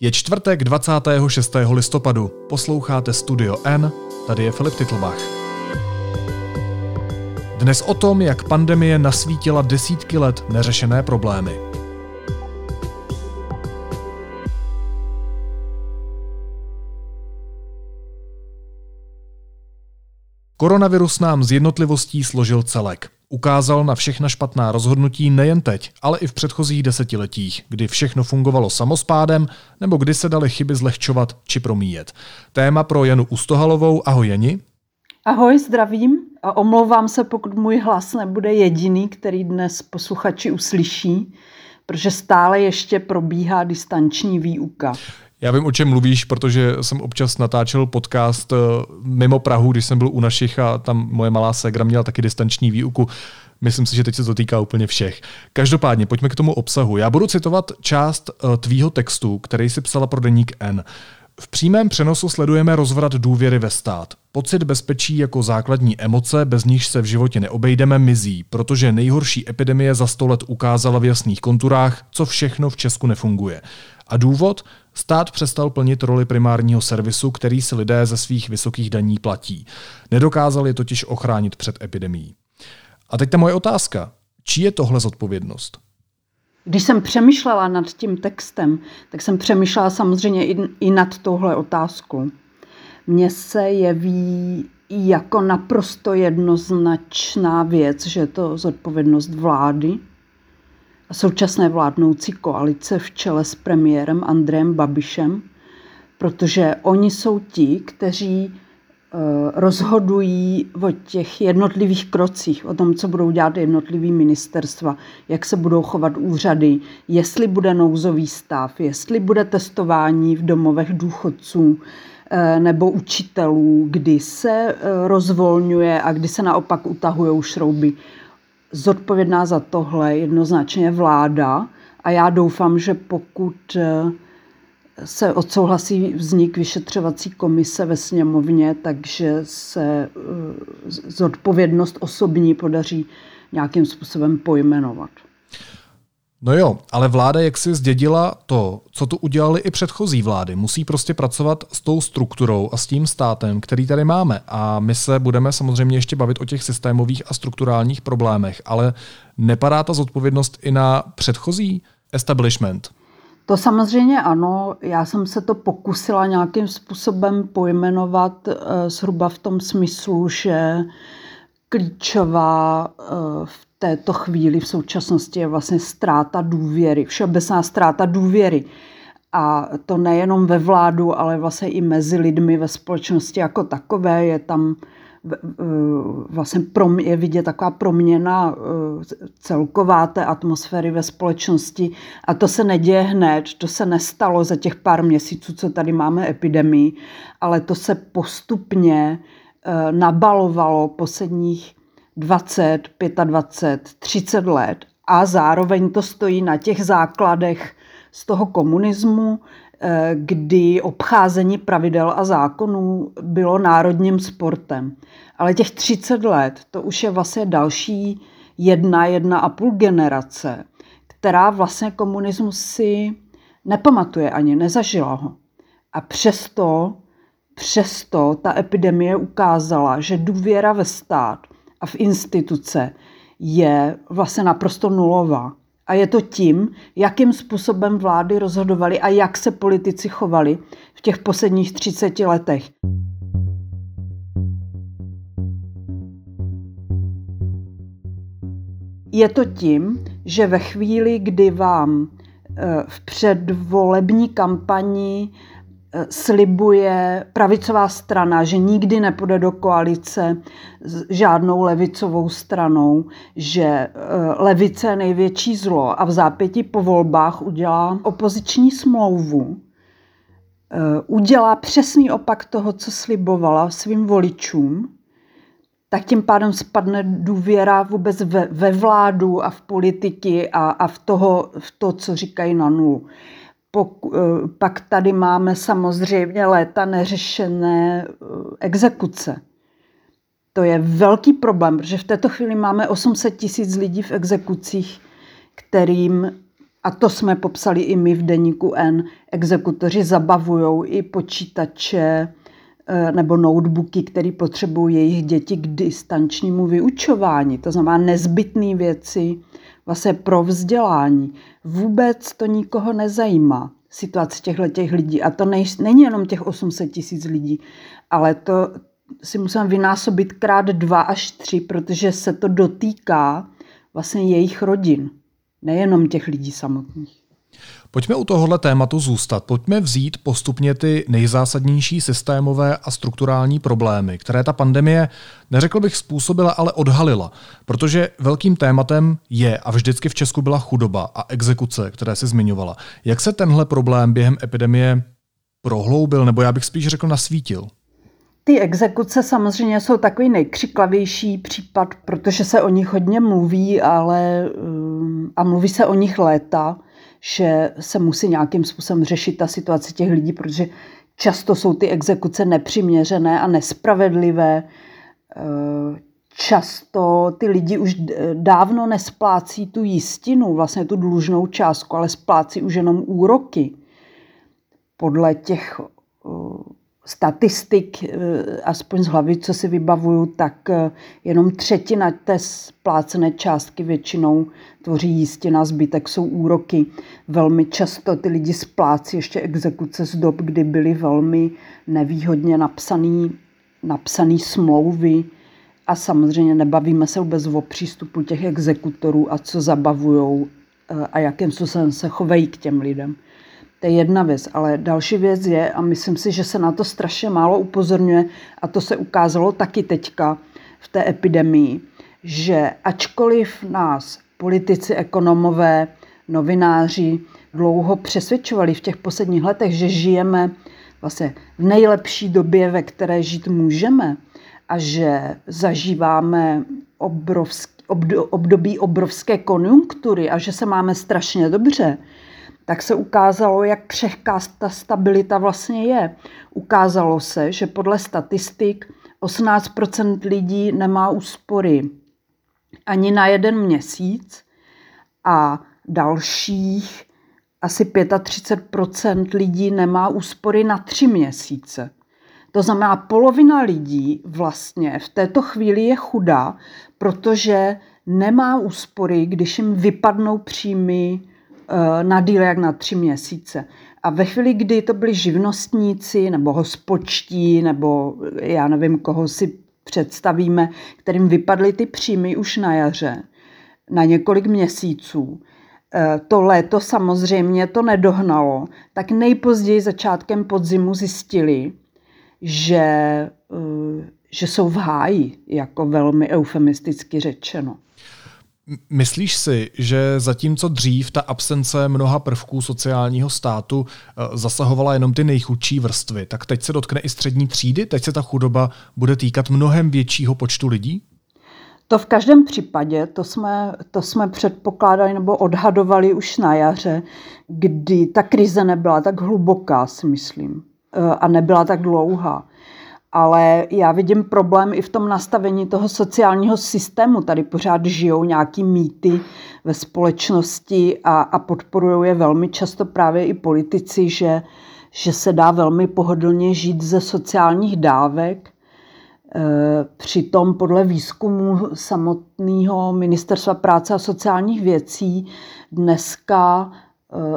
Je čtvrtek 26. listopadu. Posloucháte Studio N, tady je Filip Titlbach. Dnes o tom, jak pandemie nasvítila desítky let neřešené problémy. Koronavirus nám z jednotlivostí složil celek. Ukázal na všechna špatná rozhodnutí nejen teď, ale i v předchozích desetiletích, kdy všechno fungovalo samospádem, nebo kdy se daly chyby zlehčovat či promíjet. Téma pro Janu Ustohalovou. Ahoj Jani. Ahoj, zdravím a omlouvám se, pokud můj hlas nebude jediný, který dnes posluchači uslyší, protože stále ještě probíhá distanční výuka. Já vím, o čem mluvíš, protože jsem občas natáčel podcast eh, mimo Prahu, když jsem byl u našich a tam moje malá ségra měla taky distanční výuku. Myslím si, že teď se to týká úplně všech. Každopádně, pojďme k tomu obsahu. Já budu citovat část eh, tvýho textu, který si psala pro deník N. V přímém přenosu sledujeme rozvrat důvěry ve stát. Pocit bezpečí jako základní emoce, bez níž se v životě neobejdeme, mizí, protože nejhorší epidemie za sto let ukázala v jasných konturách, co všechno v Česku nefunguje. A důvod? Stát přestal plnit roli primárního servisu, který si lidé ze svých vysokých daní platí. Nedokázal je totiž ochránit před epidemií. A teď ta moje otázka. Čí je tohle zodpovědnost? Když jsem přemýšlela nad tím textem, tak jsem přemýšlela samozřejmě i, i nad touhle otázkou. Mně se jeví jako naprosto jednoznačná věc, že je to zodpovědnost vlády, a současné vládnoucí koalice v čele s premiérem Andrejem Babišem, protože oni jsou ti, kteří rozhodují o těch jednotlivých krocích, o tom, co budou dělat jednotlivý ministerstva, jak se budou chovat úřady, jestli bude nouzový stav, jestli bude testování v domovech důchodců eh, nebo učitelů, kdy se eh, rozvolňuje a kdy se naopak utahují šrouby. Zodpovědná za tohle jednoznačně vláda a já doufám, že pokud eh, se odsouhlasí vznik vyšetřovací komise ve sněmovně, takže se eh, zodpovědnost osobní podaří nějakým způsobem pojmenovat. No jo, ale vláda jak si zdědila to, co tu udělali i předchozí vlády. Musí prostě pracovat s tou strukturou a s tím státem, který tady máme. A my se budeme samozřejmě ještě bavit o těch systémových a strukturálních problémech, ale nepadá ta zodpovědnost i na předchozí establishment? To samozřejmě ano. Já jsem se to pokusila nějakým způsobem pojmenovat eh, zhruba v tom smyslu, že klíčová eh, v této chvíli v současnosti je vlastně ztráta důvěry, všeobecná ztráta důvěry. A to nejenom ve vládu, ale vlastně i mezi lidmi ve společnosti jako takové. Je tam vlastně je vidět taková proměna eh, celková té atmosféry ve společnosti. A to se neděje hned, to se nestalo za těch pár měsíců, co tady máme epidemii, ale to se postupně eh, nabalovalo posledních 20, 25, 30 let a zároveň to stojí na těch základech z toho komunismu, kdy obcházení pravidel a zákonů bylo národním sportem. Ale těch 30 let, to už je vlastně další jedna, jedna a půl generace, která vlastně komunismus si nepamatuje ani, nezažila ho. A přesto, přesto ta epidemie ukázala, že důvěra ve stát – a v instituce je vlastně naprosto nulová. A je to tím, jakým způsobem vlády rozhodovaly a jak se politici chovali v těch posledních 30 letech. Je to tím, že ve chvíli, kdy vám eh, v předvolební kampani slibuje pravicová strana, že nikdy nepůjde do koalice s žádnou levicovou stranou, že eh, levice je největší zlo a v zápěti po volbách udělá opoziční smlouvu, eh, udělá přesný opak toho, co slibovala svým voličům, tak tím pádem spadne důvěra vůbec ve, ve vládu a v politiky a, a v, toho, v to, co říkají na nulu. Eh, pak tady máme samozřejmě léta neřešené eh, exekuce. To je velký problém, protože v této chvíli máme 800 tisíc lidí v exekucích, kterým A to jsme popsali i my v deníku N. Exekutoři zabavují i počítače eh, nebo notebooky, které potřebují jejich děti k distančnímu vyučování. To znamená nezbytné věci vlastně pro vzdělání. Vůbec to nikoho nezajímá situace těchto těch lidí. A to nej, není jenom těch 800 tisíc lidí, ale to si musím vynásobit krát dva až tři, protože se to dotýká vlastně jejich rodin, nejenom těch lidí samotných. Pojďme u tohohle tématu zůstat. Pojďme vzít postupně ty nejzásadnější systémové a strukturální problémy, které ta pandemie, neřekl bych způsobila, ale odhalila. Protože velkým tématem je a vždycky v Česku byla chudoba a exekuce, které se zmiňovala. Jak se tenhle problém během epidemie prohloubil, nebo já bych spíš řekl nasvítil? Ty exekuce samozřejmě jsou takový nejkřiklavější případ, protože se o nich hodně mluví, ale um, a mluví se o nich léta, že se musí nějakým způsobem řešit ta situace těch lidí, protože často jsou ty exekuce nepřiměřené a nespravedlivé. Uh, často ty lidi už dávno nesplácí tu jistinu, vlastně tu dlužnou částku, ale splácí už jenom úroky. Podle těch statistik, eh, aspoň z hlavy, co si vybavuju, tak eh, jenom třetina té splácené částky většinou tvoří jistina, zbytek jsou úroky. Velmi často ty lidi splácí ještě exekuce z dob, kdy byly velmi nevýhodně napsaný, napsaný smlouvy a samozřejmě nebavíme se vůbec o přístupu těch exekutorů a co zabavujou eh, a jakým způsobem se chovají k těm lidem. To je jedna věc, ale další věc je, a myslím si, že se na to strašně málo upozorňuje, a to se ukázalo taky teďka v té epidemii, že ačkoliv nás politici, ekonomové, novináři dlouho přesvědčovali v těch posledních letech, že žijeme vlastně v nejlepší době, ve které žít můžeme a že zažíváme obrovský, období obrovské konjunktury a že se máme strašně dobře, tak se ukázalo, jak křehká ta stabilita vlastně je. Ukázalo se, že podle statistik 18% lidí nemá úspory ani na jeden měsíc a dalších asi 35% lidí nemá úspory na tři měsíce. To znamená, polovina lidí vlastně v této chvíli je chudá, protože nemá úspory, když jim vypadnou příjmy na díl jak na tři měsíce. A ve chvíli, kdy to byli živnostníci nebo hospočtí, nebo já nevím, koho si představíme, kterým vypadly ty příjmy už na jaře, na několik měsíců, eh, to léto samozřejmě to nedohnalo, tak nejpozději začátkem podzimu zjistili, že, eh, že jsou v háji, jako velmi eufemisticky řečeno. Myslíš si, že zatímco dřív ta absence mnoha prvků sociálního státu eh, zasahovala jenom ty nejchudší vrstvy, tak teď se dotkne i střední třídy? Teď se ta chudoba bude týkat mnohem většího počtu lidí? To v každém případě, to jsme, to jsme předpokládali nebo odhadovali už na jaře, kdy ta krize nebyla tak hluboká, si myslím, eh, a nebyla tak dlouhá ale já vidím problém i v tom nastavení toho sociálního systému. Tady pořád žijou nějaký mýty ve společnosti a, a podporují je velmi často právě i politici, že, že se dá velmi pohodlně žít ze sociálních dávek. E, přitom podle výzkumu samotného Ministerstva práce a sociálních věcí dneska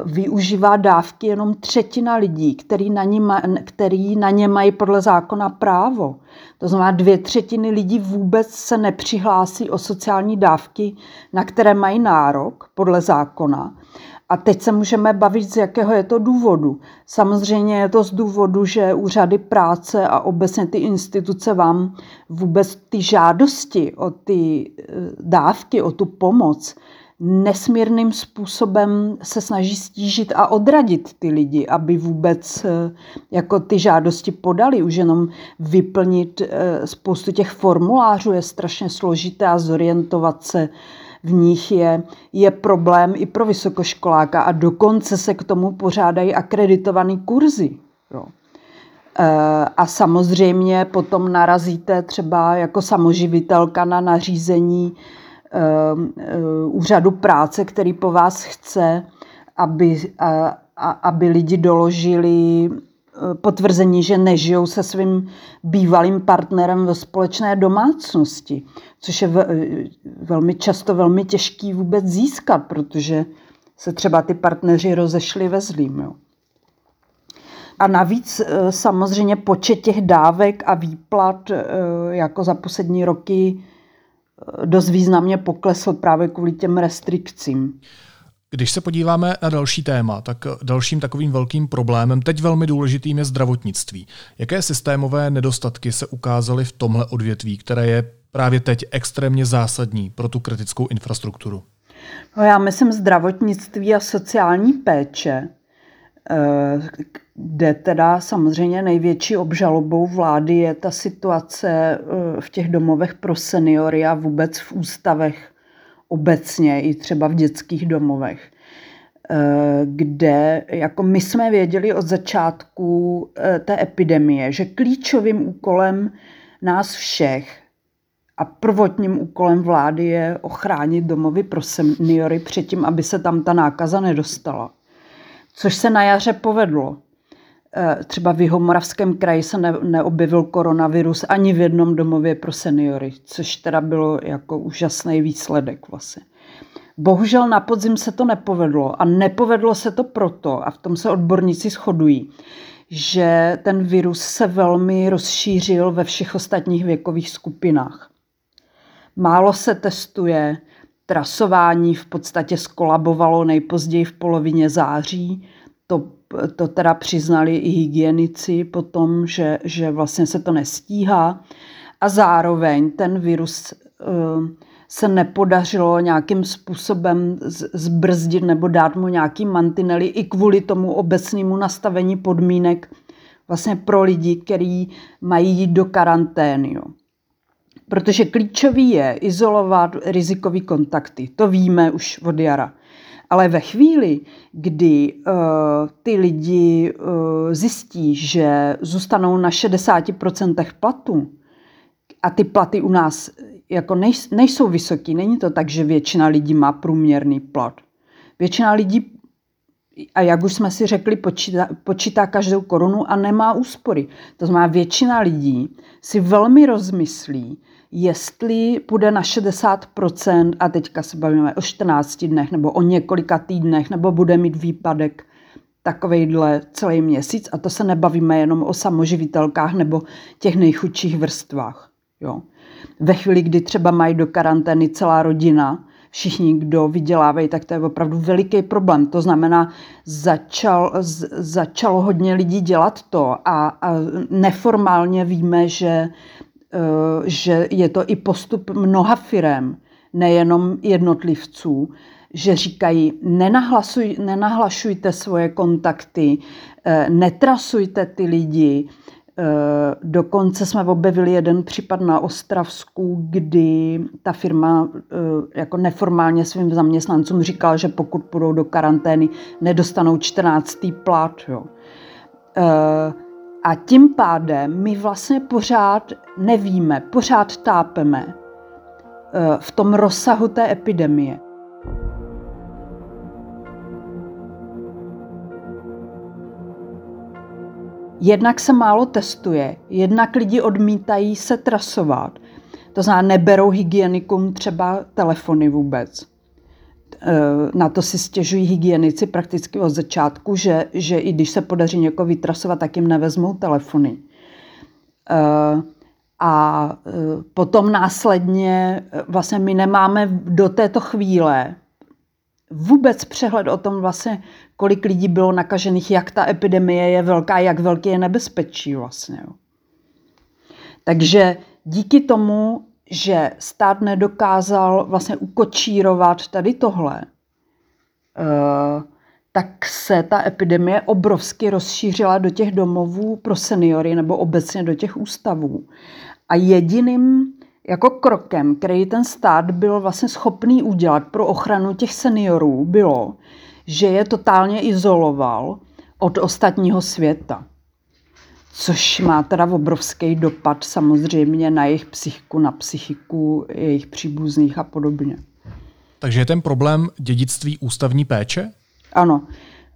využívá dávky jenom třetina lidí, který na, ně ma, který na ně mají podle zákona právo. To znamená, dvě třetiny lidí vůbec se nepřihlásí o sociální dávky, na které mají nárok podle zákona. A teď se můžeme bavit, z jakého je to důvodu. Samozřejmě je to z důvodu, že úřady práce a obecně ty instituce vám vůbec ty žádosti o ty eh, dávky, o tu pomoc nesmírným způsobem se snaží stížit a odradit ty lidi, aby vůbec eh, jako ty žádosti podali. Už jenom vyplnit eh, spoustu těch formulářů je strašně složité a zorientovat se v nich je, je problém i pro vysokoškoláka a dokonce se k tomu pořádají akreditované kurzy. Jo. Eh, a samozřejmě potom narazíte třeba jako samoživitelka na nařízení úřadu práce, který po vás chce, aby, aby lidi doložili potvrzení, že nežijou se svým bývalým partnerem ve společné domácnosti, což je velmi často velmi těžký vůbec získat, protože se třeba ty partneři rozešli ve zlým. Jo. A navíc samozřejmě počet těch dávek a výplat jako za poslední roky dost významně poklesl právě kvůli těm restrikcím. Když se podíváme na další téma, tak dalším takovým velkým problémem, teď velmi důležitým, je zdravotnictví. Jaké systémové nedostatky se ukázaly v tomhle odvětví, které je právě teď extrémně zásadní pro tu kritickou infrastrukturu? No já myslím zdravotnictví a sociální péče, kde teda samozřejmě největší obžalobou vlády je ta situace eh, v těch domovech pro seniory a vůbec v ústavech obecně, i třeba v dětských domovech, eh, kde jako my jsme věděli od začátku té epidemie, že klíčovým úkolem nás všech a prvotním úkolem vlády je ochránit domovy pro seniory předtím, aby se tam ta nákaza nedostala. Což se na jaře povedlo. E, třeba v Jihomoravském kraji se ne, neobjevil koronavirus ani v jednom domově pro seniory, což teda bylo jako úžasný výsledek vlastně. Bohužel na podzim se to nepovedlo a nepovedlo se to proto, a v tom se odborníci shodují, že ten virus se velmi rozšířil ve všech ostatních věkových skupinách. Málo se testuje, trasování v podstatě skolabovalo nejpozději v polovině září. To, to teda přiznali i hygienici potom, že, že vlastně se to nestíhá. A zároveň ten virus eh, se nepodařilo nějakým způsobem zbrzdit nebo dát mu nějaký mantinely i kvůli tomu obecnému nastavení podmínek vlastně pro lidi, kteří mají jít do karantény. Jo. Protože klíčový je izolovat rizikový kontakty. To víme už od jara. Ale ve chvíli, kdy uh, ty lidi uh, zjistí, že zůstanou na 60% platu, a ty platy u nás jako nejs, nejsou vysoký, není to tak, že většina lidí má průměrný plat. Většina lidí, a jak už jsme si řekli, počítá, počítá každou korunu a nemá úspory. To znamená, většina lidí si velmi rozmyslí, jestli půjde na 60% a teďka se bavíme o 14 dnech nebo o několika týdnech, nebo bude mít výpadek takovejhle celý měsíc a to se nebavíme jenom o samoživitelkách nebo těch nejchudších vrstvách. Jo. Ve chvíli, kdy třeba mají do karantény celá rodina, všichni, kdo vydělávají, tak to je opravdu veliký problém. To znamená, začal, z, začalo hodně lidí dělat to a, a neformálně víme, že že je to i postup mnoha firem, nejenom jednotlivců, že říkají, nenahlašujte svoje kontakty, eh, netrasujte ty lidi. Eh, dokonce jsme objevili jeden případ na Ostravsku, kdy ta firma jako neformálně svým zaměstnancům říkala, že pokud půjdou do karantény, nedostanou 14. plat. Jo. A tím pádem my vlastně pořád nevíme, pořád tápeme eh, v tom rozsahu té epidemie. Jednak se málo testuje, jednak lidi odmítají se trasovat. To znamená, neberou hygienikům třeba telefony vůbec. Eh, na to si stěžují hygienici prakticky od začátku, že, že i když se podaří někoho vytrasovat, tak jim nevezmou telefony. Eh, a eh, potom následně vlastně my nemáme do této chvíle vůbec přehled o tom vlastně, kolik lidí bylo nakažených, jak ta epidemie je velká, jak velké je nebezpečí vlastně. Takže díky tomu že stát nedokázal vlastně ukočírovat tady tohle, eh, tak se ta epidemie obrovsky rozšířila do těch domovů pro seniory nebo obecně do těch ústavů. A jediným jako krokem, který ten stát byl vlastně schopný udělat pro ochranu těch seniorů, bylo, že je totálně izoloval od ostatního světa což má teda obrovský dopad samozřejmě na jejich psychiku, na psychiku jejich příbuzných a podobně. Takže je ten problém dědictví ústavní péče? Ano.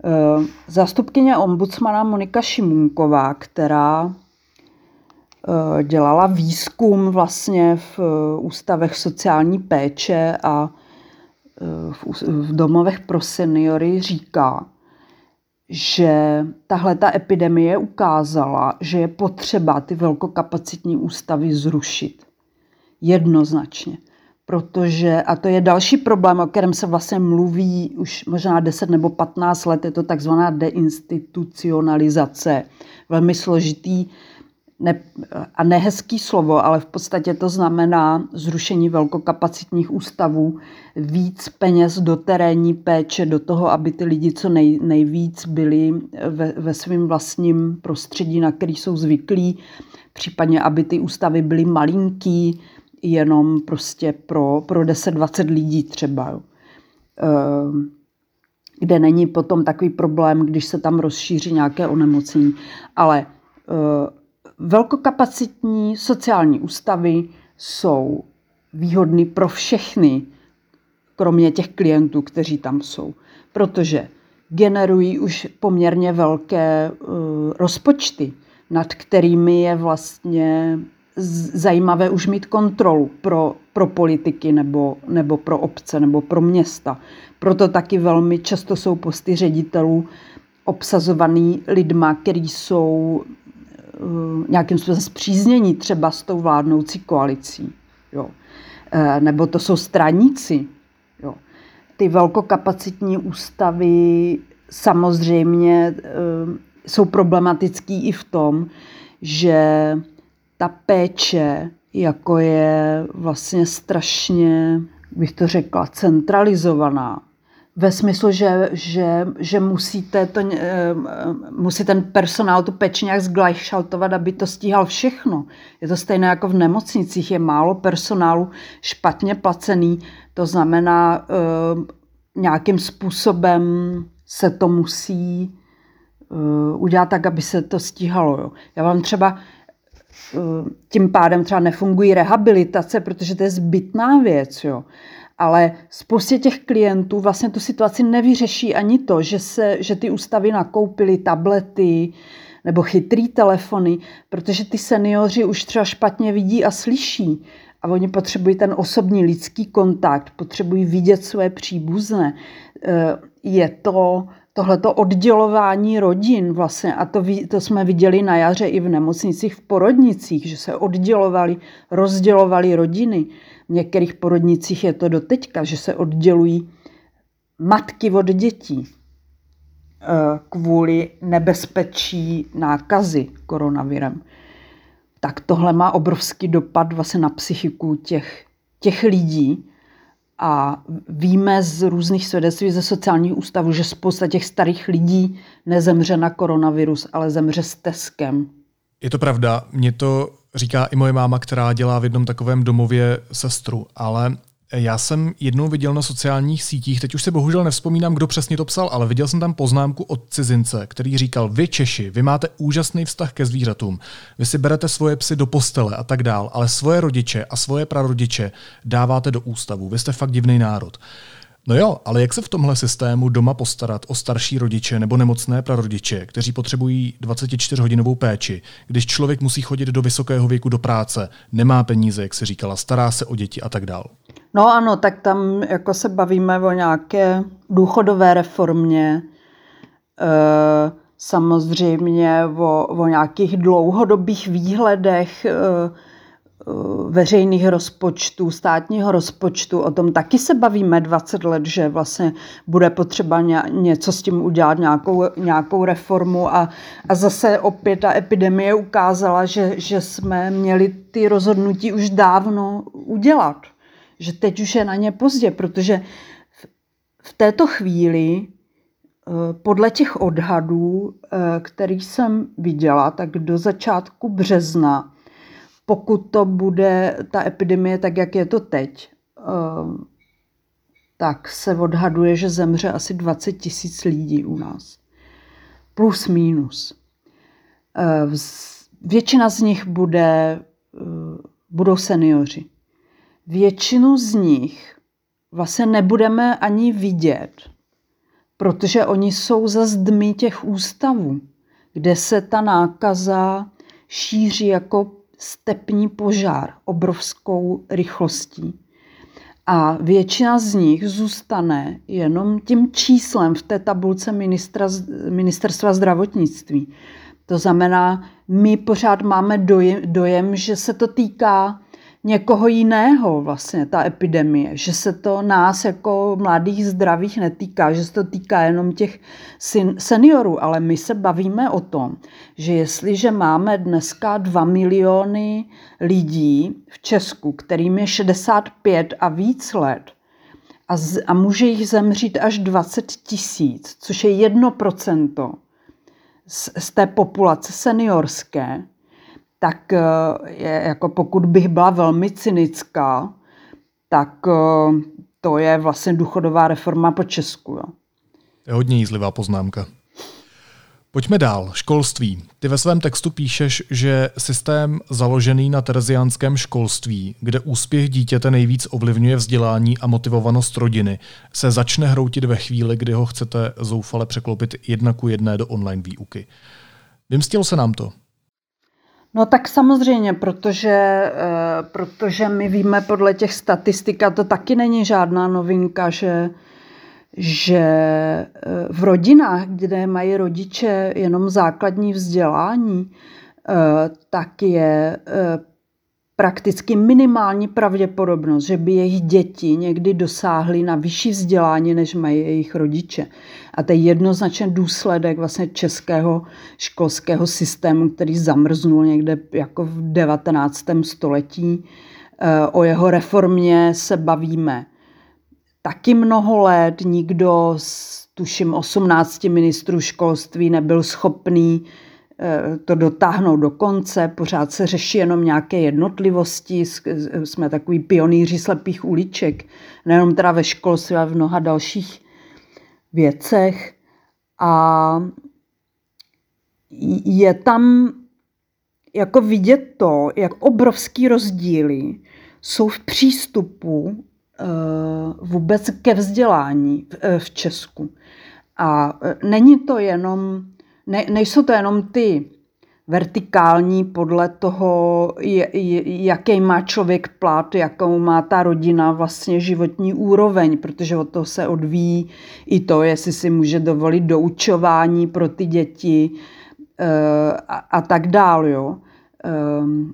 Eh, zástupkyně ombudsmana Monika Šimunková, která eh, dělala výzkum vlastně v eh, ústavech sociální péče a v domovech pro seniory, říká, že tahle ta epidemie ukázala, že je potřeba ty velkokapacitní ústavy zrušit. Jednoznačně protože, a to je další problém, o kterém se vlastně mluví už možná 10 nebo 15 let, je to takzvaná deinstitucionalizace. Velmi složitý ne, a nehezký slovo, ale v podstatě to znamená zrušení velkokapacitních ústavů, víc peněz do terénní péče, do toho, aby ty lidi co nej, nejvíc byli ve, ve svém vlastním prostředí, na který jsou zvyklí, případně aby ty ústavy byly malinký, jenom prostě pro, pro 10-20 lidí třeba. Jo. Ehm, kde není potom takový problém, když se tam rozšíří nějaké onemocnění. Ale ehm, velkokapacitní sociální ústavy jsou výhodný pro všechny, kromě těch klientů, kteří tam jsou. Protože generují už poměrně velké uh, rozpočty, nad kterými je vlastně zajímavé už mít kontrolu pro, pro politiky nebo, nebo pro obce nebo pro města. Proto taky velmi často jsou posty ředitelů obsazovaný lidma, kteří jsou nějakým způsobem zpříznění třeba s tou vládnoucí koalicí. Jo. E, nebo to jsou straníci. Jo. Ty velkokapacitní ústavy samozřejmě e, jsou problematický i v tom, že ta péče, jako je vlastně strašně, bych to řekla, centralizovaná. Ve smyslu, že, že, že musíte to, eh, musí ten personál tu péči nějak zglajšaltovat, aby to stíhal všechno. Je to stejné jako v nemocnicích, je málo personálu špatně placený, to znamená eh, nějakým způsobem se to musí eh, udělat tak, aby se to stíhalo. Já vám třeba tím pádem třeba nefungují rehabilitace, protože to je zbytná věc. Jo. Ale spoustě těch klientů vlastně tu situaci nevyřeší ani to, že, se, že ty ústavy nakoupily tablety nebo chytrý telefony, protože ty seniori už třeba špatně vidí a slyší. A oni potřebují ten osobní lidský kontakt, potřebují vidět své příbuzné. E, je to tohleto oddělování rodin vlastně, a to, to jsme viděli na jaře i v nemocnicích v porodnicích, že se oddělovali, rozdělovali rodiny. V některých porodnicích je to doteďka, že se oddělují matky od dětí eh, kvůli nebezpečí nákazy koronavirem. Tak tohle má obrovský dopad vlastně na psychiku těch, těch lidí, a víme z různých svědectví ze sociálních ústavů, že spousta těch starých lidí nezemře na koronavirus, ale zemře s teskem. Je to pravda, mě to říká i moje máma, která dělá v jednom takovém domově sestru, ale já jsem jednou viděl na sociálních sítích, teď už se bohužel nevzpomínám, kdo přesně to psal, ale viděl jsem tam poznámku od cizince, který říkal, vy Češi, vy máte úžasný vztah ke zvířatům, vy si berete svoje psy do postele a tak dál, ale svoje rodiče a svoje prarodiče dáváte do ústavu, vy jste fakt divný národ. No jo, ale jak se v tomhle systému doma postarat o starší rodiče nebo nemocné prarodiče, kteří potřebují 24-hodinovou péči, když člověk musí chodit do vysokého věku do práce, nemá peníze, jak se říkala, stará se o děti a tak dál? No ano, tak tam jako se bavíme o nějaké důchodové reformě, e, samozřejmě o, o nějakých dlouhodobých výhledech e, veřejných rozpočtů, státního rozpočtu, o tom taky se bavíme 20 let, že vlastně bude potřeba něco s tím udělat, nějakou, nějakou reformu. A, a zase opět ta epidemie ukázala, že, že jsme měli ty rozhodnutí už dávno udělat. Že teď už je na ně pozdě, protože v této chvíli eh, podle těch odhadů, eh, který jsem viděla, tak do začátku března, pokud to bude ta epidemie tak, jak je to teď, eh, tak se odhaduje, že zemře asi 20 tisíc lidí u nás. Plus minus. Většina z nich bude, budou seniori většinu z nich vlastně nebudeme ani vidět, protože oni jsou za zdmi těch ústavů, kde se ta nákaza šíří jako stepní požár obrovskou rychlostí. A většina z nich zůstane jenom tím číslem v té tabulce ministra, ministerstva zdravotnictví. To znamená, my pořád máme dojem, dojem, že se to týká někoho jiného vlastně, ta epidemie, že se to nás jako mladých zdravých netýká, že se to týká jenom těch seniorů, ale my se bavíme o tom, že jestliže máme dneska 2 miliony lidí v Česku, kterým je 65 a víc let, a, z, a může jich zemřít až 20 tisíc, což je jedno procento z, z té populace seniorské, tak eh, je, jako pokud bych byla velmi cynická, tak eh, to je vlastně důchodová reforma po Česku. Jo. To je hodně jízlivá poznámka. Pojďme dál. Školství. Ty ve svém textu píšeš, že systém založený na tereziánském školství, kde úspěch dítěte nejvíc ovlivňuje vzdělání a motivovanost rodiny, se začne hroutit ve chvíli, kdy ho chcete zoufale překlopit jedna ku jedné do online výuky. Vymstilo se nám to? No tak samozřejmě, protože, eh, protože my víme podle těch statistik, a to taky není žádná novinka, že, že eh, v rodinách, kde mají rodiče jenom základní vzdělání, eh, tak je prakticky minimální pravděpodobnost, že by jejich děti někdy dosáhly na vyšší vzdělání, než mají jejich rodiče. A to je jednoznačně důsledek vlastně českého školského systému, který zamrznul někde jako v 19. století. Eh, o jeho reformě se bavíme taky mnoho let. Nikdo z tuším 18 ministrů školství nebyl schopný to dotáhnout do konce, pořád se řeší jenom nějaké jednotlivosti, jsme takový pionýři slepých uliček, nejenom teda ve školství, ale v mnoha dalších věcech. A je tam jako vidět to, jak obrovský rozdíly jsou v přístupu eh, vůbec ke vzdělání v Česku. A eh, není to jenom ne, nejsou to jenom ty vertikální podle toho, jaký má člověk plat, jakou má ta rodina vlastně životní úroveň, protože od toho se odvíjí i to, jestli si může dovolit doučování pro ty děti eh, a, a tak dále. Jo. Ehm,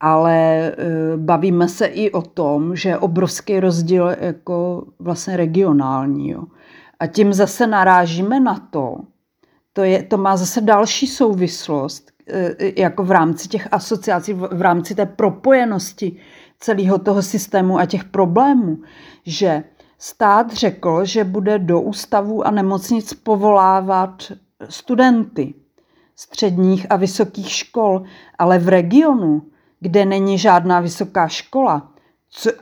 ale eh, bavíme se i o tom, že je obrovský rozdíl jako vlastně regionální. Jo. A tím zase narážíme na to, to, je, to má zase další souvislost, e, jako v rámci těch asociací, v rámci té propojenosti celého toho systému a těch problémů, že stát řekl, že bude do ústavů a nemocnic povolávat studenty středních a vysokých škol, ale v regionu, kde není žádná vysoká škola,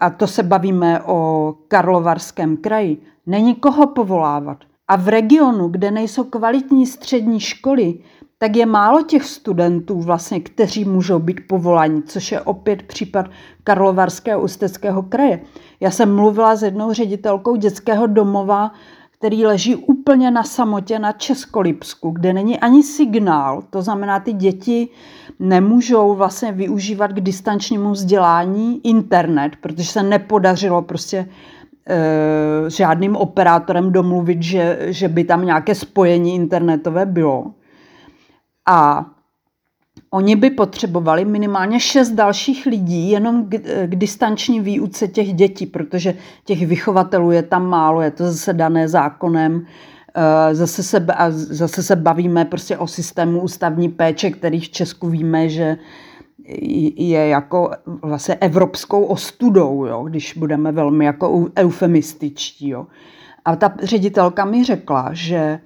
a to se bavíme o Karlovarském kraji, není koho povolávat. A v regionu, kde nejsou kvalitní střední školy, tak je málo těch studentů, vlastně, kteří můžou být povoláni, což je opět případ Karlovarského ústeckého kraje. Já jsem mluvila s jednou ředitelkou dětského domova, který leží úplně na samotě na Českolipsku, kde není ani signál, to znamená, ty děti nemůžou vlastně využívat k distančnímu vzdělání internet, protože se nepodařilo prostě Eh, žádným operátorem domluvit, že, že by tam nějaké spojení internetové bylo. A oni by potřebovali minimálně šest dalších lidí jenom k, k distanční výuce těch dětí, protože těch vychovatelů je tam málo, je to zase dané zákonem. Eh, zase se, zase se bavíme prostě o systému ústavní péče, který v Česku víme, že je jako vlastně evropskou ostudou, jo, když budeme velmi jako eufemističtí. Jo. A ta ředitelka mi řekla, že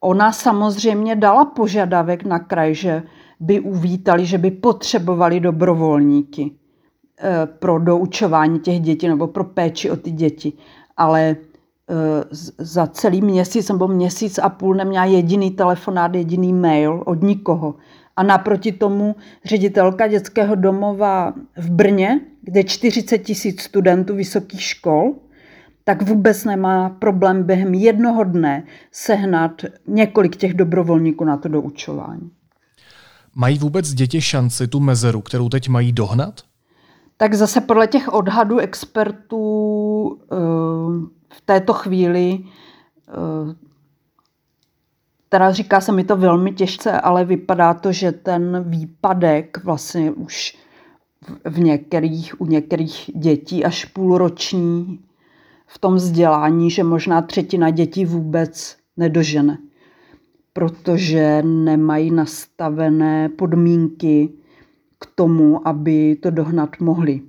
ona samozřejmě dala požadavek na kraj, že by uvítali, že by potřebovali dobrovolníky eh, pro doučování těch dětí nebo pro péči o ty děti. Ale eh, za celý měsíc nebo měsíc a půl neměla jediný telefonát, jediný mail od nikoho a naproti tomu ředitelka dětského domova v Brně, kde 40 tisíc studentů vysokých škol, tak vůbec nemá problém během jednoho dne sehnat několik těch dobrovolníků na to doučování. Mají vůbec děti šanci tu mezeru, kterou teď mají dohnat? Tak zase podle těch odhadů expertů eh, v této chvíli, eh, teda říká se mi to velmi těžce, ale vypadá to, že ten výpadek vlastně už v některých, u některých dětí až půlroční v tom vzdělání, že možná třetina dětí vůbec nedožene, protože nemají nastavené podmínky k tomu, aby to dohnat mohli. E,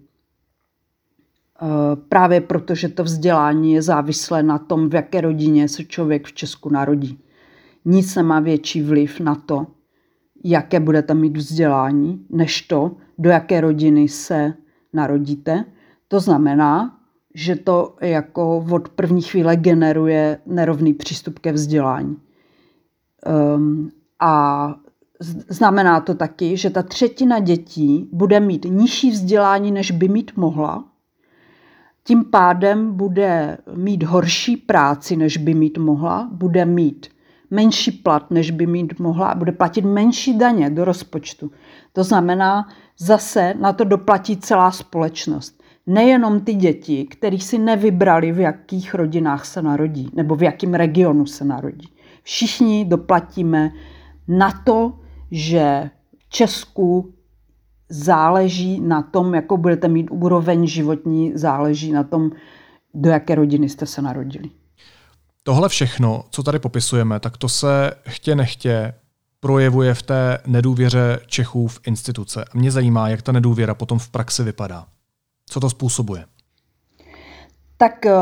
právě protože to vzdělání je závislé na tom, v jaké rodině se člověk v Česku narodí. Nic nemá větší vliv na to, jaké budete mít vzdělání, než to, do jaké rodiny se narodíte. To znamená, že to jako od první chvíle generuje nerovný přístup ke vzdělání. Um, a znamená to taky, že ta třetina dětí bude mít nižší vzdělání, než by mít mohla. Tím pádem bude mít horší práci, než by mít mohla, bude mít menší plat, než by mít mohla a bude platit menší daně do rozpočtu. To znamená, zase na to doplatí celá společnost. Nejenom ty děti, kterých si nevybrali, v jakých rodinách se narodí nebo v jakém regionu se narodí. Všichni doplatíme na to, že v Česku záleží na tom, jakou budete mít úroveň životní, záleží na tom, do jaké rodiny jste se narodili. Tohle všechno, co tady popisujeme, tak to se chtě nechtě projevuje v té nedůvěře Čechů v instituce. A mě zajímá, jak ta nedůvěra potom v praxi vypadá. Co to způsobuje? Tak eh,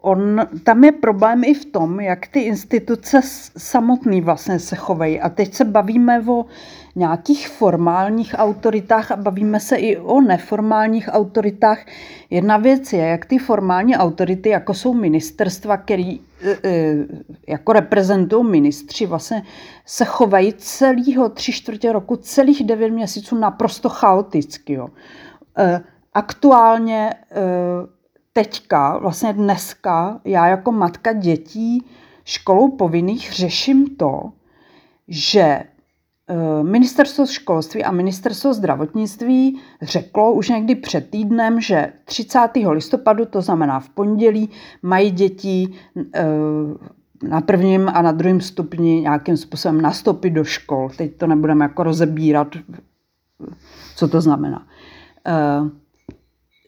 on, tam je problém i v tom, jak ty instituce samotný vlastně se chovají. A teď se bavíme o nějakých formálních autoritách a bavíme se i o neformálních autoritách. Jedna věc je, jak ty formální autority, jako jsou ministerstva, který e, e, jako reprezentují ministři, vlastně se chovají celého tři čtvrtě roku, celých devět měsíců naprosto chaoticky. Jo. E, aktuálně teďka, vlastně dneska, já jako matka dětí školou povinných řeším to, že eh, Ministerstvo školství a ministerstvo zdravotnictví řeklo už někdy před týdnem, že 30. listopadu, to znamená v pondělí, mají děti eh, na prvním a na druhém stupni nějakým způsobem nastoupit do škol. Teď to nebudeme jako rozebírat, co to znamená.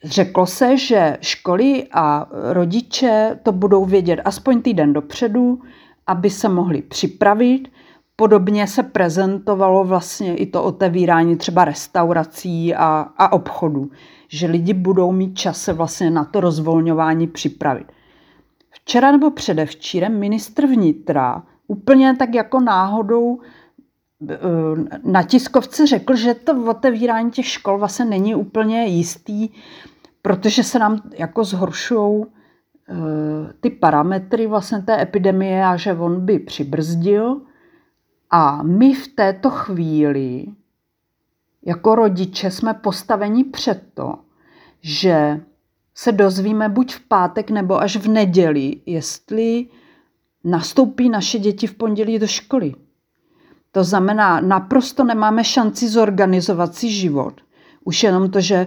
Řeklo se, že školy a rodiče to budou vědět aspoň týden dopředu, aby se mohli připravit. Podobně se prezentovalo vlastně i to otevírání třeba restaurací a, a obchodů, že lidi budou mít čas se vlastně na to rozvolňování připravit. Včera nebo předevčírem ministr vnitra úplně tak jako náhodou na tiskovce řekl, že to otevírání těch škol vlastně není úplně jistý, protože se nám jako zhoršují eh, ty parametry vlastně té epidemie a že on by přibrzdil. A my v této chvíli jako rodiče jsme postaveni před to, že se dozvíme buď v pátek nebo až v neděli, jestli nastoupí naše děti v pondělí do školy. To znamená, naprosto nemáme šanci zorganizovat si život. Už jenom to, že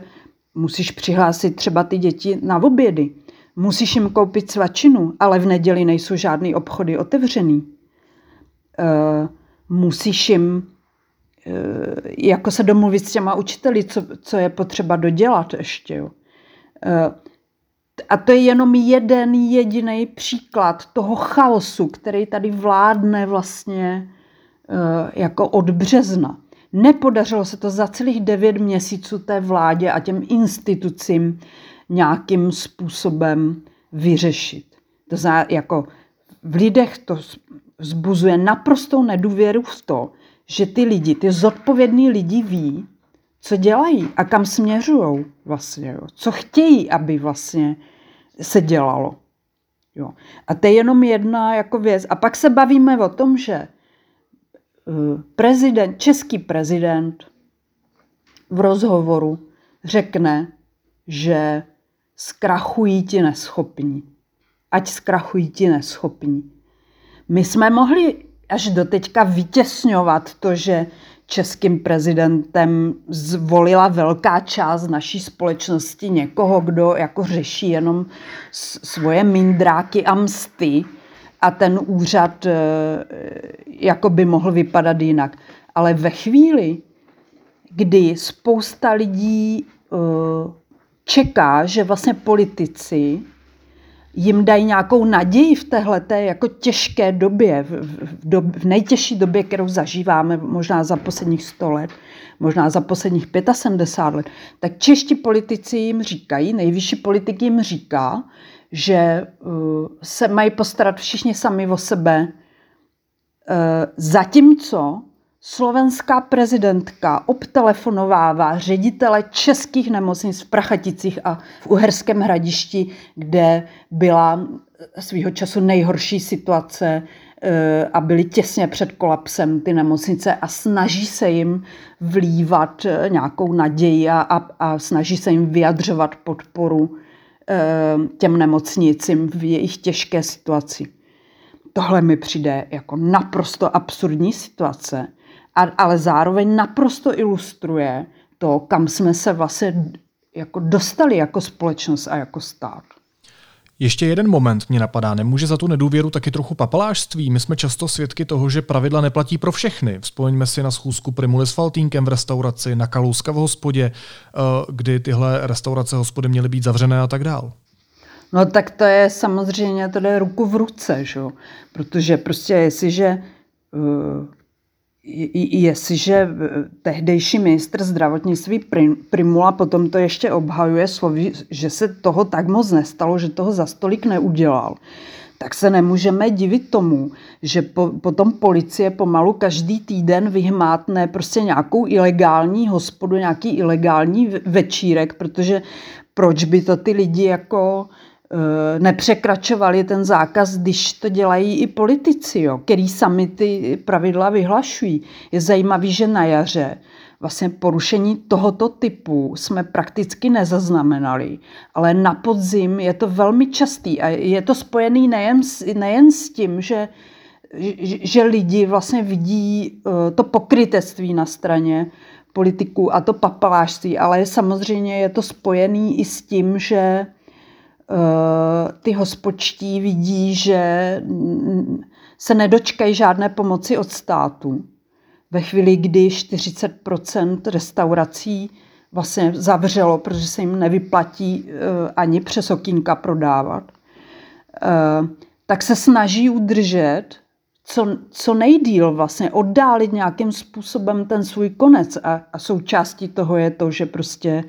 Musíš přihlásit třeba ty děti na obědy. Musíš jim koupit svačinu, ale v neděli nejsou žádný obchody otevřený. E, musíš jim e, jako se domluvit s těma učiteli, co, co je potřeba dodělat ještě. Jo. E, a to je jenom jeden jediný příklad toho chaosu, který tady vládne vlastně jako od března. Nepodařilo se to za celých devět měsíců té vládě a těm institucím nějakým způsobem vyřešit. To znamená, jako v lidech to zbuzuje naprostou nedůvěru v to, že ty lidi, ty zodpovědní lidi ví, co dělají a kam směřují vlastně, jo. co chtějí, aby vlastně se dělalo. Jo. A to je jenom jedna jako věc. A pak se bavíme o tom, že Eh, prezident, český prezident v rozhovoru řekne, že zkrachují ti neschopní. Ať zkrachují ti neschopní. My jsme mohli až do teďka vytěsňovat to, že českým prezidentem zvolila velká část naší společnosti někoho, kdo jako řeší jenom svoje mindráky a msty a ten úřad eh, jako by mohl vypadat jinak. Ale ve chvíli, kdy spousta lidí eh, čeká, že vlastně politici jim dají nějakou naději v téhle jako těžké době, v, dob, v nejtěžší době, kterou zažíváme možná za posledních 100 let, možná za posledních 75 let, tak čeští politici jim říkají, nejvyšší politik jim říká, že uh, se mají postarat všichni sami o sebe, zatímco Slovenská prezidentka obtelefonovává ředitele českých nemocnic v Prachaticích a v Uherském hradišti, kde byla svýho času nejhorší situace eh, a byly těsně před kolapsem ty nemocnice a snaží se jim vlívat eh, nějakou naději a, a, snaží se jim vyjadřovat podporu eh, těm nemocnicím v jejich těžké situaci. Tohle mi přijde jako naprosto absurdní situace, ale zároveň naprosto ilustruje to, kam jsme se vlastně jako dostali jako společnost a jako stát. Ještě jeden moment mě napadá. Nemůže za tu nedůvěru taky trochu papalášství? My jsme často svědky toho, že pravidla neplatí pro všechny. Vzpomeňme si na schůzku Primuly s Faltínkem v restauraci, na Kalouska v hospodě, eh, kdy tyhle restaurace hospody měly být zavřené a tak dál. No tak to je samozřejmě, to jde ruku v ruce, že? protože prostě jestliže uh, jestliže eh, tehdejší ministr zdravotnictví Primula potom to ještě obhajuje slovy, že se toho tak moc nestalo, že toho za stolik neudělal, tak se nemůžeme divit tomu, že po, potom policie pomalu každý týden vyhmátne prostě nějakou ilegální hospodu, nějaký ilegální večírek, protože proč by to ty lidi jako Eh, nepřekračovali ten zákaz, když to dělají i politici, jo, který sami ty pravidla vyhlašují. Je zajímavé, že na jaře vlastně porušení tohoto typu jsme prakticky nezaznamenali, ale na podzim je to velmi častý a je to spojený nejen s, nejen s tím, že, že lidi vlastně vidí eh, to pokrytectví na straně politiků a to papalášství, ale samozřejmě je to spojený i s tím, že Eh, ty hospočtí vidí, že se nedočkají žádné pomoci od státu. Ve chvíli, kdy 40% restaurací vlastně zavřelo, protože se jim nevyplatí eh, ani přes okýnka prodávat, eh, tak se snaží udržet co, co nejdíl vlastně, oddálit nějakým způsobem ten svůj konec. A, a součástí toho je to, že prostě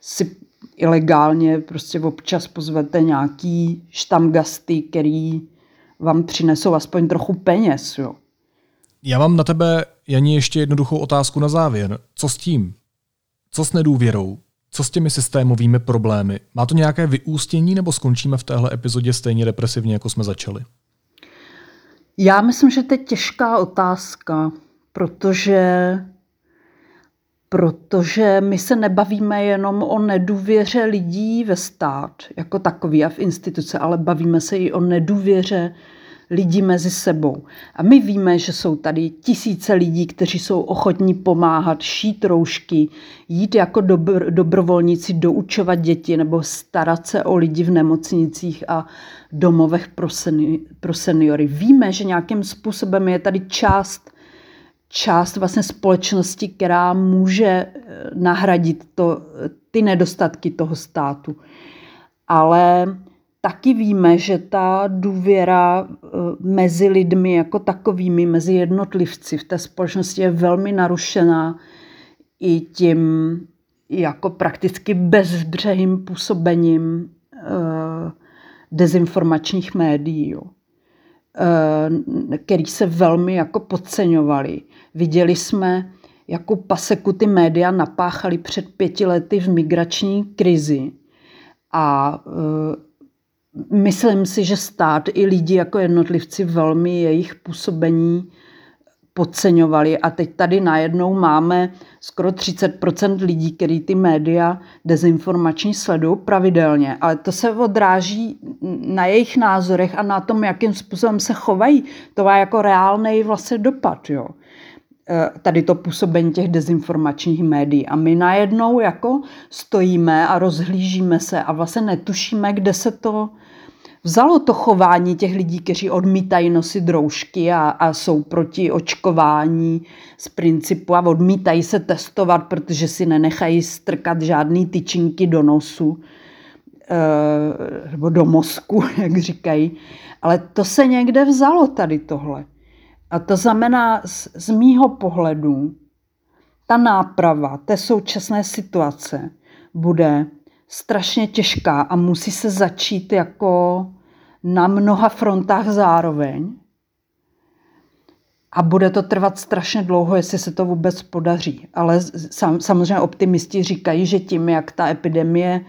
si ilegálně prostě občas pozvete nějaký štamgasty, který vám přinesou aspoň trochu peněz. Jo. Já mám na tebe, Janí, ještě jednoduchou otázku na závěr. Co s tím? Co s nedůvěrou? Co s těmi systémovými problémy? Má to nějaké vyústění nebo skončíme v téhle epizodě stejně depresivně, jako jsme začali? Já myslím, že to je těžká otázka, protože protože my se nebavíme jenom o nedůvěře lidí ve stát jako takový a v instituce, ale bavíme se i o nedůvěře lidí mezi sebou. A my víme, že jsou tady tisíce lidí, kteří jsou ochotní pomáhat, šít roušky, jít jako dobr, dobrovolníci doučovat děti nebo starat se o lidi v nemocnicích a domovech pro, seni, pro seniory. Víme, že nějakým způsobem je tady část část vlastně společnosti, která může eh, nahradit to, ty nedostatky toho státu. Ale taky víme, že ta důvěra eh, mezi lidmi jako takovými, mezi jednotlivci v té společnosti je velmi narušená i tím jako prakticky bezbřehým působením eh, dezinformačních médií. Jo. Eh, který se velmi jako podceňovali. Viděli jsme, jakou paseku ty média napáchali před pěti lety v migrační krizi. A eh, myslím si, že stát i lidi jako jednotlivci velmi jejich působení podceňovali a teď tady najednou máme skoro 30% lidí, který ty média dezinformační sledují pravidelně, ale to se odráží na jejich názorech a na tom, jakým způsobem se chovají. To má jako reálný vlastně dopad, jo. E, tady to působení těch dezinformačních médií. A my najednou jako stojíme a rozhlížíme se a vlastně netušíme, kde se to vzalo to chování těch lidí, kteří odmítají nosit roušky a, a jsou proti očkování z principu a odmítají se testovat, protože si nenechají strkat žádný tyčinky do nosu e, nebo do mozku, jak říkají. Ale to se někde vzalo tady tohle. A to znamená, z, z mýho pohledu, ta náprava té současné situace bude strašně těžká a musí se začít jako na mnoha frontách zároveň. A bude to trvat strašně dlouho, jestli se to vůbec podaří. Ale sam, samozřejmě optimisti říkají, že tím, jak ta epidemie,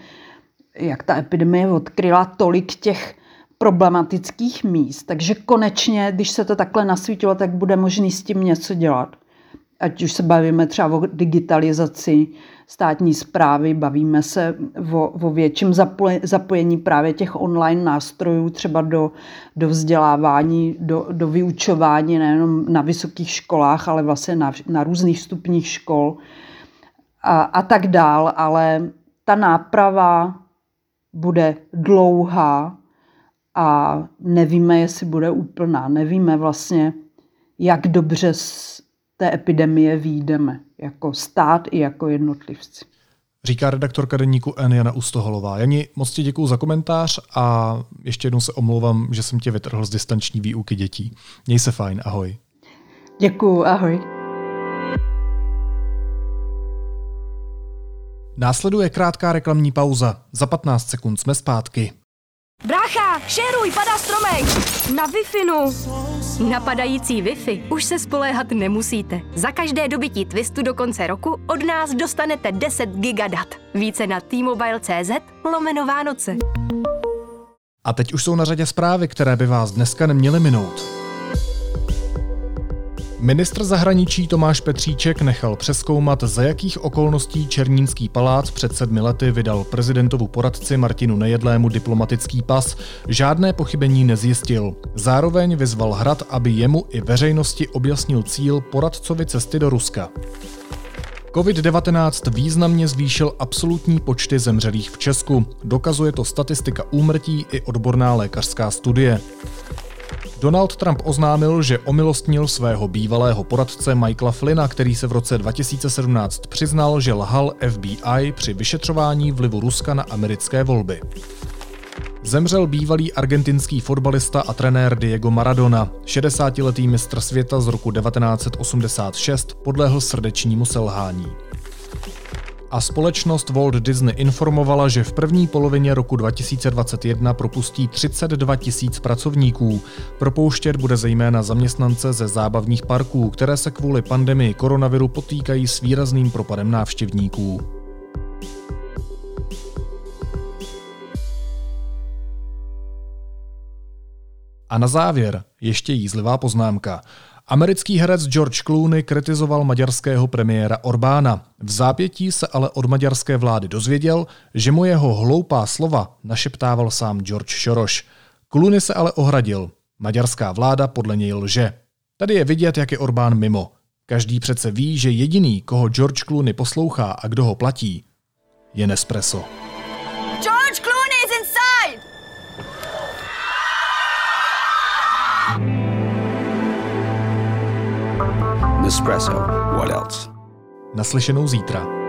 jak ta epidemie odkryla tolik těch problematických míst, takže konečně, když se to takhle nasvítilo, tak bude možný s tím něco dělat. Ať už se bavíme třeba o digitalizaci státní zprávy, bavíme se o, o větším zapojení právě těch online nástrojů třeba do, do vzdělávání, do, do vyučování nejenom na vysokých školách, ale vlastně na, na různých stupních škol a, a tak dál, ale ta náprava bude dlouhá a nevíme, jestli bude úplná. Nevíme vlastně, jak dobře té epidemie výjdeme jako stát i jako jednotlivci. Říká redaktorka deníku N. Jana Ustoholová. Jani, moc ti děkuji za komentář a ještě jednou se omlouvám, že jsem tě vytrhl z distanční výuky dětí. Měj se fajn, ahoj. Děkuji, ahoj. Následuje krátká reklamní pauza. Za 15 sekund jsme zpátky. Brácha, šeruj, padá stromek! Na wi Napadající Wi-Fi už se spoléhat nemusíte. Za každé dobytí Twistu do konce roku od nás dostanete 10 gigadat. Více na t-mobile.cz lomeno Vánoce. A teď už jsou na řadě zprávy, které by vás dneska neměly minout. Ministr zahraničí Tomáš Petříček nechal přeskoumat, za jakých okolností Černínský palác před sedmi lety vydal prezidentovu poradci Martinu Nejedlému diplomatický pas. Žádné pochybení nezjistil. Zároveň vyzval Hrad, aby jemu i veřejnosti objasnil cíl poradcovi cesty do Ruska. COVID-19 významně zvýšil absolutní počty zemřelých v Česku. Dokazuje to statistika úmrtí i odborná lékařská studie. Donald Trump oznámil, že omilostnil svého bývalého poradce Michaela Flynna, který se v roce 2017 přiznal, že lhal FBI při vyšetřování vlivu Ruska na americké volby. Zemřel bývalý argentinský fotbalista a trenér Diego Maradona. 60-letý mistr světa z roku 1986 podlehl srdečnímu selhání a společnost Walt Disney informovala, že v první polovině roku 2021 propustí 32 tisíc pracovníků. Propouštět bude zejména zaměstnance ze zábavních parků, které se kvůli pandemii koronaviru potýkají s výrazným propadem návštěvníků. A na závěr ještě jízlivá poznámka. Americký herec George Clooney kritizoval maďarského premiéra Orbána. V zápětí se ale od maďarské vlády dozvěděl, že mu jeho hloupá slova našeptával sám George Soros. Clooney se ale ohradil. Maďarská vláda podle něj lže. Tady je vidět, jak je Orbán mimo. Každý přece ví, že jediný, koho George Clooney poslouchá a kdo ho platí, je Nespresso. Nespresso. What else? Naslyšenou zítra.